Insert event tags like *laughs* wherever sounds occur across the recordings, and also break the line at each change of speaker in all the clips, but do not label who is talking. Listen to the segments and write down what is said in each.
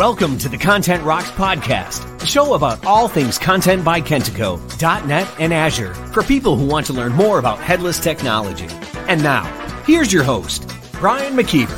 Welcome to the Kontent Rocks podcast, a show about all things Kontent by Kentico, .NET, and Azure for people who want to learn more about headless technology. And now, here's your host, Brian McKeiver.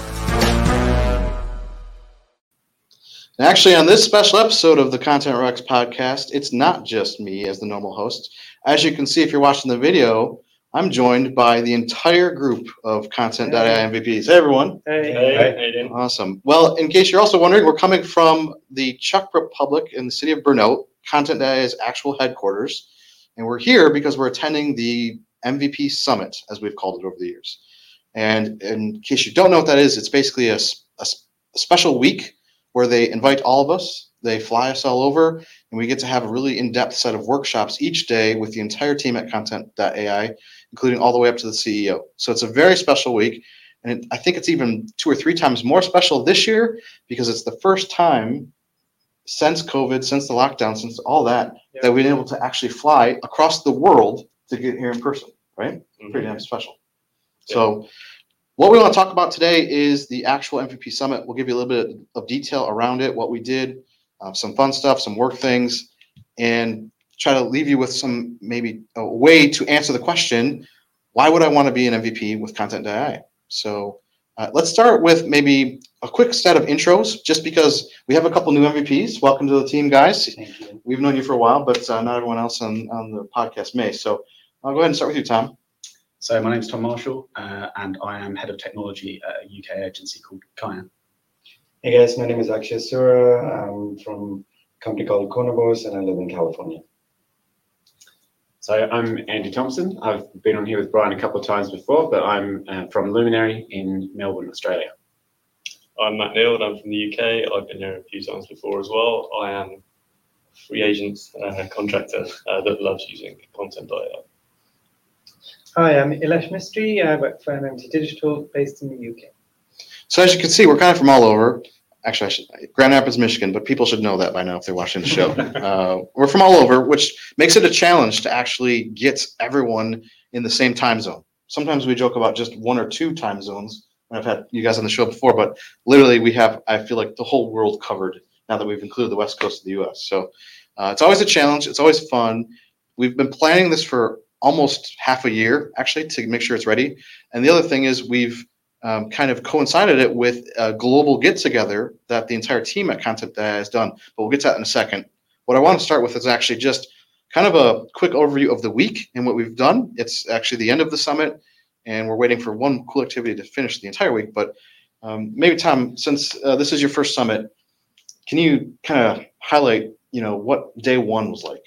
Actually, on this special episode of the Kontent Rocks podcast, it's not just me as the normal host. As you can see, if you're watching the video, I'm joined by the entire group of Kontent.ai MVPs. Hey, everyone.
Hey.
Hey.
Awesome. Well, in case you're also wondering, we're coming from the Czech Republic in the city of Brno, Kontent.ai's actual headquarters. And we're here because we're attending the MVP Summit, as we've called it over the years. And in case you don't know what that is, it's basically a special week where they invite all of us, they fly us all over, and we get to have a really in depth set of workshops each day with the entire team at Kontent.ai, including all the way up to the CEO. So it's a very special week. And it, I think it's even two or three times more special this year because it's the first time since COVID, since the lockdown, since all that,
Yeah.
that we've been able to actually fly across the world to get here in person, right? Mm-hmm. Pretty damn special. So, what we want to talk about today is the actual MVP summit. We'll give you a little bit of detail around it, what we did, uh, some fun stuff, some work things, and try to leave you with some maybe a way to answer the question why would I want to be an MVP with Kontent.ai? So, uh, let's start with maybe a quick set of intros, just because we have a couple new MVPs. Welcome to the team, guys.
Thank you.
We've known you for a while, but uh, not everyone else on, on the podcast may. So, I'll go ahead and start with you, Tom.
So my name is Tom Marshall, uh, and I am head of technology at a UK agency called Kyan.
Hey guys, my name is Akshay Sura. I'm from a company called Konabos and I live in California.
So I'm Andy Thompson. I've been on here with Brian a couple of times before, but I'm uh, from Luminary in Melbourne, Australia.
I'm Matt Neal. and I'm from the UK. I've been here a few times before as well. I am a free agent uh, contractor uh, that loves using Kontent.ai.
Hi, I'm Ilash Mistry. I work for MMT Digital based in the UK.
So as you can see, we're kind of from all over. Actually, I should, Grand Rapids, Michigan, but people should know that by now if they're watching the show. *laughs* uh, we're from all over, which makes it a challenge to actually get everyone in the same time zone. Sometimes we joke about just one or two time zones. I've had you guys on the show before, but literally we have, I feel like the whole world covered now that we've included the West Coast of the US. So uh, it's always a challenge. It's always fun. We've been planning this for almost half a year, actually, to make sure it's ready. And the other thing is we've um, kind of coincided it with a global get together that the entire team at Kontent.ai has done. But we'll get to that in a second. What I want to start with is actually just kind of a quick overview of the week and what we've done. It's actually the end of the summit, and we're waiting for one cool activity to finish the entire week. But um, maybe Tom, since uh, this is your first summit, can you kind of highlight, you know, what day one was like?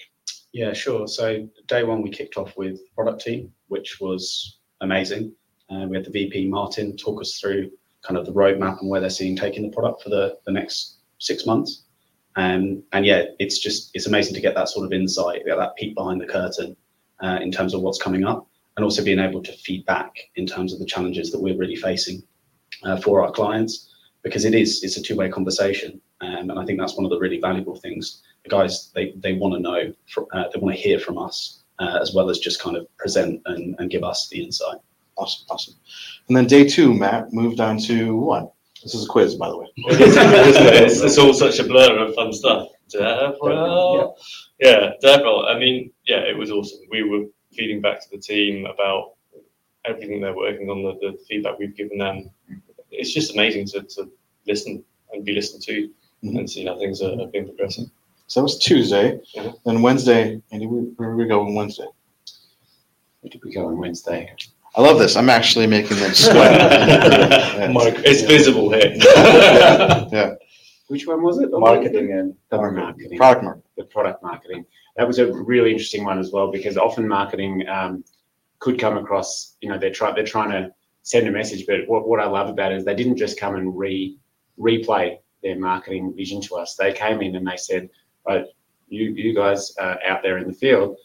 Yeah, sure. So day one, we kicked off with product team, which was amazing. Uh, we had the VP Martin talk us through kind of the roadmap and where they're seeing taking the product for the, next six months. Um, and yeah, it's just it's amazing to get that sort of insight, that peek behind the curtain uh, in terms of what's coming up, and also being able to feed back in terms of the challenges that we're really facing uh, for our clients, because it is it's a two way conversation, um, and I think that's one of the really valuable things. The guys they they want to know, they want to hear from us as well as just kind of present and, and give us the insight.
Awesome, awesome. And then day two, Matt moved on to what? This is a quiz, by the way. *laughs*
It is. It's, it's all such a blur of fun stuff. Devel. Yeah, Devel. I mean, yeah, it was awesome. We were feeding back to the team about everything they're working on, the, the feedback we've given them. It's just amazing to, to listen and be listened to
Mhm.
and see how things are, have been progressing.
So that was Tuesday.
Mhm.
Then Wednesday, Andy, where where did we go on Wednesday?
Where did we go on Wednesday?
I love this. I'm actually making them sweat. *laughs*
Mark, It's visible here. *laughs*
yeah,
Which one was it?
Marketing and
Or marketing.
product market.
the product marketing. That was a really interesting one as well because often marketing um, could come across, you know, they're trying they're trying to send a message, but what, what I love about it is they didn't just come and re replay their marketing vision to us. They came in and they said, right, you you guys uh, out there in the field,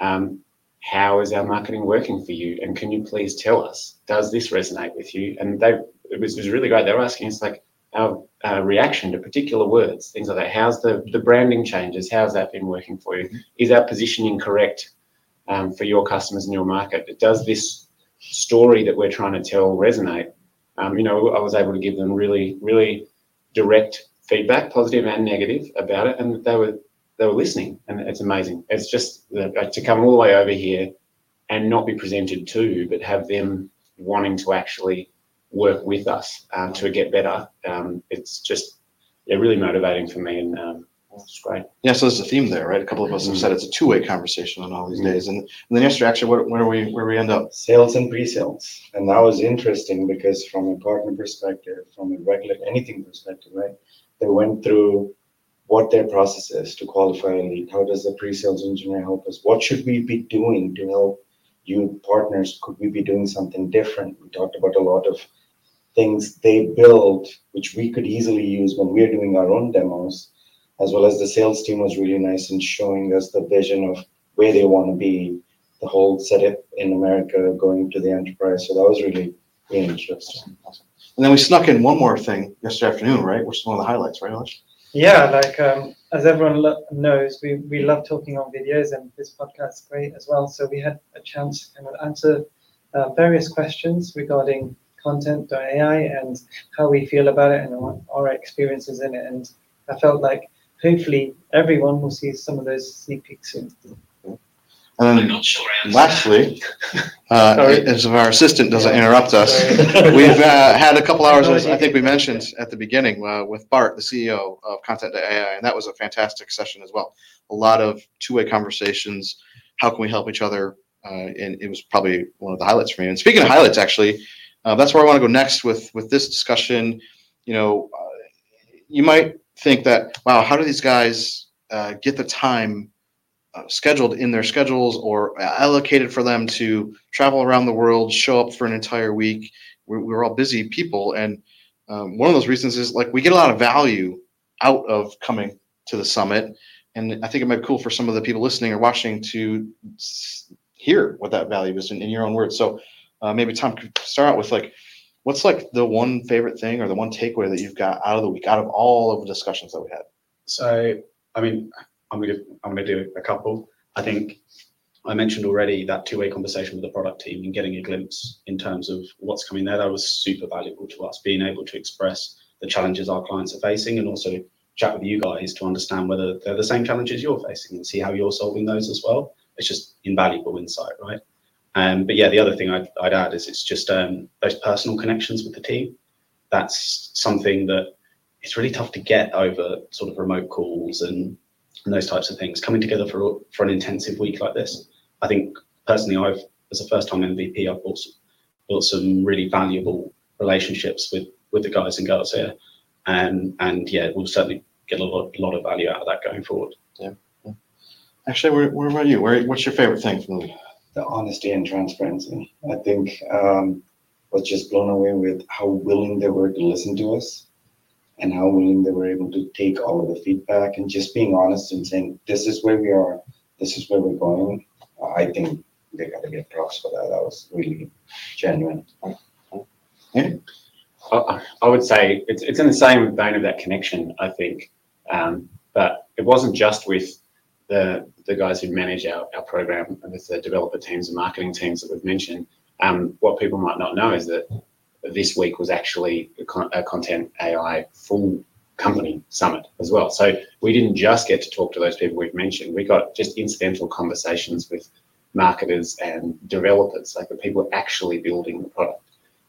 um, how is our marketing working for you? And can you please tell us, does this resonate with you? And they it was, it was really great. They were asking us like our uh, reaction to particular words, things like that. How's the, the branding changes? How's that been working for you? Is our positioning correct um, for your customers and your market? Does this story that we're trying to tell resonate? Um, you know, I was able to give them really, really direct feedback, positive and negative, about it, and they were they were listening, and it's amazing. It's just to come all the way over here and not be presented to, but have them wanting to actually work with us um, to get better. Um, it's just yeah, really motivating for me, and um, it's great.
Yeah, so there's a theme there, right? A couple of us have said it's a two-way conversation on all these
Mhm.
days, and, and then yesterday, actually, where, where we where we end up?
Sales and pre-sales, and that was interesting because from a partner perspective, from a regular anything perspective, right? They went through what their process is to qualify a lead. How does the pre-sales engineer help us? What should we be doing to help you partners? Could we be doing something different? We talked about a lot of things they build, which we could easily use when we're doing our own demos, as well as the sales team was really nice in showing us the vision of where they want to be, the whole setup in America going to the enterprise. So that was really, really interesting.
And then we snuck in one more thing yesterday afternoon, right? Which is one of the highlights, right, Elish?
Yeah, like um, as everyone lo- knows, we, we love talking on videos, and this podcast is great as well. So we had a chance to kind of answer uh, various questions regarding Kontent.ai and how we feel about it and our, our experiences in it. And I felt like hopefully everyone will see some of those sneak peeks soon.
And then lastly, uh,
Sorry.
as if our assistant doesn't interrupt us, *laughs* we've uh, had a couple hours, as I think we mentioned at the beginning, uh, with Bart, the CEO of Kontent.ai, and that was a fantastic session as well. A lot of two-way conversations. How can we help each other? Uh, and it was probably one of the highlights for me. And speaking of highlights, actually, uh, that's where I want to go next with with this discussion. You know, uh, you might think that, wow, how do these guys uh, get the time uh, scheduled in their schedules or allocated for them to travel around the world, show up for an entire week? We're, we're all busy people, and um, one of those reasons is like we get a lot of value out of coming to the summit, and I think it might be cool for some of the people listening or watching to hear what that value is in, in your own words. So uh, maybe Tom could start out with like, what's like the one favorite thing or the one takeaway that you've got out of the week, out of all of the discussions that we had?
So, I mean, I'm gonna I'm gonna do a couple. I think I mentioned already that two-way conversation with the product team and getting a glimpse in terms of what's coming there. That was super valuable to us, being able to express the challenges our clients are facing and also chat with you guys to understand whether they're the same challenges you're facing and see how you're solving those as well. It's just invaluable insight, right? Um, but yeah, the other thing I'd, I'd add is it's just um, those personal connections with the team. That's something that it's really tough to get over sort of remote calls and, and those types of things. Coming together for for an intensive week like this, I think personally, I've as a first time MVP, I've built some, built some really valuable relationships with with the guys and girls here, and and yeah, we'll certainly get a lot lot of value out of that going forward. Yeah.
Actually, where, where about you? Where, what's your favorite thing from the?
The honesty and transparency. I think um, was just blown away with how willing they were to listen to us and how willing they were able to take all of the feedback and just being honest and saying, this is where we are, this is where we're going. I think they got to get props for that. That was really genuine.
I, I would say it's, it's in the same vein of that connection, I think. Um, but it wasn't just with the, the guys who manage our, our program, with the developer teams and marketing teams that we've mentioned. Um, what people might not know is that this week was actually a, con- a Kontent AI full company summit as well. So we didn't just get to talk to those people we've mentioned. We got just incidental conversations with marketers and developers, like the people actually building the product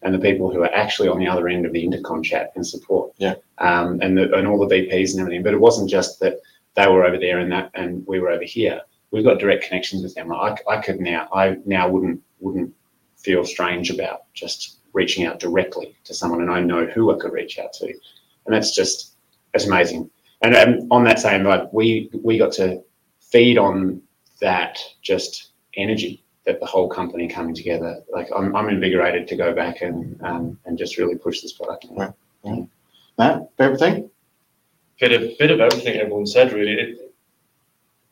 and the people who are actually on the other end of the intercom chat and support.
Yeah.
Um, and the, and all the VPs and everything. But it wasn't just that they were over there and that and we were over here. We've got direct connections with them. I, I could now I now wouldn't wouldn't feel strange about just reaching out directly to someone and I know who I could reach out to. And that's just it's amazing. And, and on that same note, we we got to feed on that just energy that the whole company coming together. Like I'm, I'm invigorated to go back and um, and just really push this product.
Right. Matt, favorite thing?
bit of bit of everything everyone said really. It,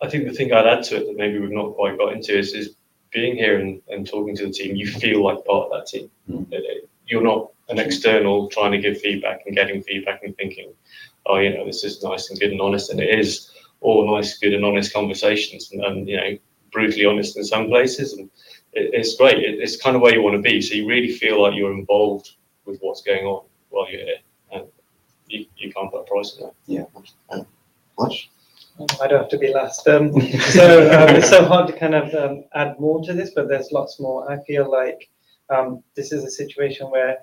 I think the thing I'd add to it that maybe we've not quite got into is, is being here and, and talking to the team. You feel like part of that team.
Mm.
You're not an external trying to give feedback and getting feedback and thinking, oh, you know, this is nice and good and honest. And it is all nice, good and honest conversations, and, and you know, brutally honest in some places. And it, it's great. It, it's kind of where you want to be. So you really feel like you're involved with what's going on while you're here. And you, you can't put a price on that. Yeah.
Much?
I don't have to be last. Um, *laughs* so um, it's so hard to kind of um, add more to this, but there's lots more. I feel like um, this is a situation where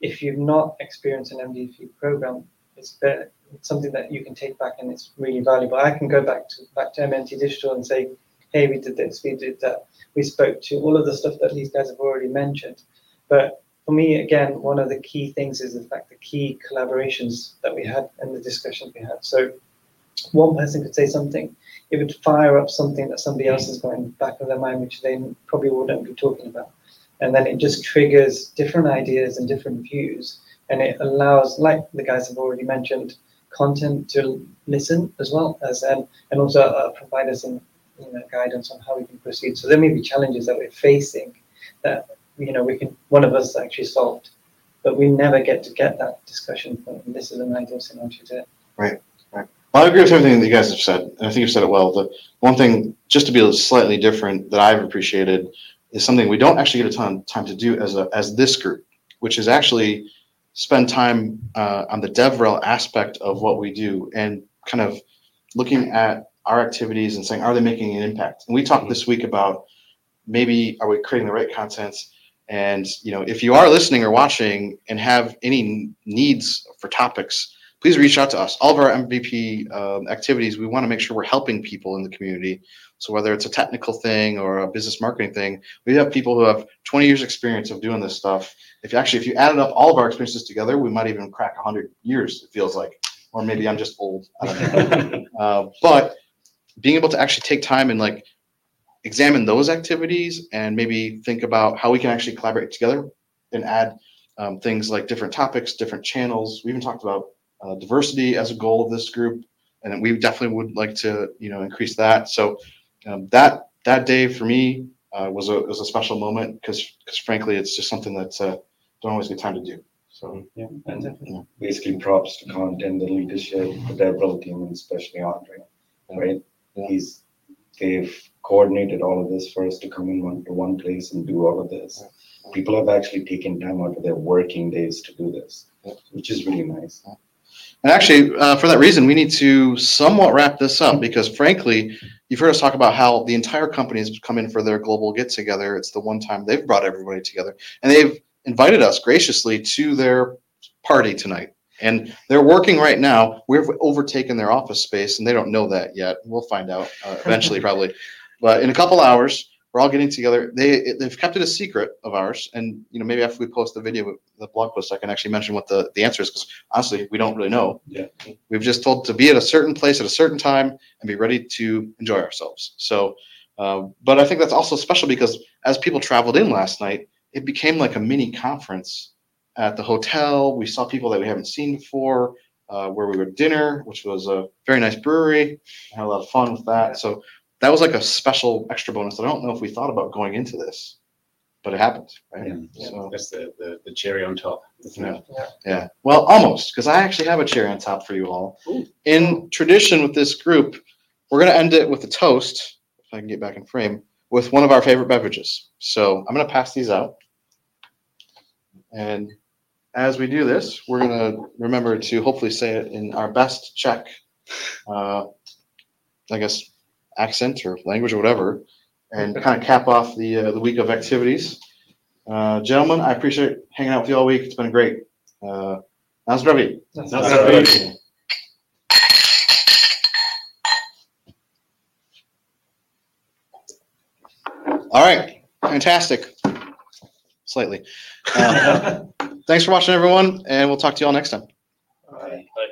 if you've not experienced an MVP program, it's, better, it's something that you can take back and it's really valuable. I can go back to back to MMT Digital and say, hey, we did this, we did that. We spoke to all of the stuff that these guys have already mentioned. But for me, again, one of the key things is the fact the key collaborations that we had and the discussions we had. So one person could say something, it would fire up something that somebody else is going back of their mind, which they probably wouldn't be talking about. And then it just triggers different ideas and different views. And it allows, like the guys have already mentioned, Kontent to listen as well as and, and also uh, provide us some you know, guidance on how we can proceed. So there may be challenges that we're facing that you know we can one of us actually solved, but we never get to get that discussion point. And this is an ideal scenario to
Well, I agree with everything that you guys have said, and I think you've said it well. The one thing, just to be slightly different, that I've appreciated is something we don't actually get a ton of time to do as a as this group, which is actually spend time uh, on the DevRel aspect of what we do and kind of looking at our activities and saying, are they making an impact? And we talked this week about maybe are we creating the right content? And you know, if you are listening or watching and have any needs for topics, please reach out to us. All of our MVP um, activities, we want to make sure we're helping people in the community. So whether it's a technical thing or a business marketing thing, we have people who have 20 years experience of doing this stuff. If you actually, if you added up all of our experiences together, we might even crack 100 years. It feels like, or maybe I'm just old. I don't know. *laughs* uh, but being able to actually take time and like examine those activities and maybe think about how we can actually collaborate together and add um, things like different topics, different channels. We even talked about uh, diversity as a goal of this group, and we definitely would like to, you know, increase that. So um, that that day for me uh, was a was a special moment because because frankly, it's just something that uh, don't always get time to do. So
Yeah, and basically props to Kontent, the leadership, the DevRel team, and especially Andre, right?
Yeah.
He's, they've coordinated all of this for us to come in one, to one place and do all of this. People have actually taken time out of their working days to do this,
Yeah.
which is really nice.
And actually, uh, for that reason, we need to somewhat wrap this up because frankly, you've heard us talk about how the entire company has come in for their global get together. It's the one time they've brought everybody together and they've invited us graciously to their party tonight. And they're working right now. We've overtaken their office space and they don't know that yet. We'll find out uh, eventually, *laughs* probably. But in a couple hours, we're all getting together. They they've kept it a secret of ours, and you know maybe after we post the video, the blog post, I can actually mention what the the answer is because honestly, we don't really know.
Yeah.
We've just told to be at a certain place at a certain time and be ready to enjoy ourselves. So, uh, but I think that's also special because as people traveled in last night, it became like a mini conference at the hotel. We saw people that we haven't seen before. Uh, where we were at dinner, which was a very nice brewery. Had a lot of fun with that. So that was like a special extra bonus I don't know if we thought about going into this, but it happened, right? So,
That's the, the, the cherry on top. isn't it?
yeah. Well, almost, because I actually have a cherry on top for you all. In tradition with this group, we're going to end it with a toast, if I can get back in frame, with one of our favorite beverages. So I'm going to pass these out. And as we do this, we're going to remember to hopefully say it in our best Czech, uh, I guess, accent or language or whatever, and kind of cap off the uh, the week of activities. Uh, gentlemen, I appreciate hanging out with you all week. It's been great. Uh, na zdraví.
That's
That's right.
All right, fantastic. Slightly. Uh, *laughs* thanks for watching, everyone, and we'll talk to you all next time.
Bye.
Like,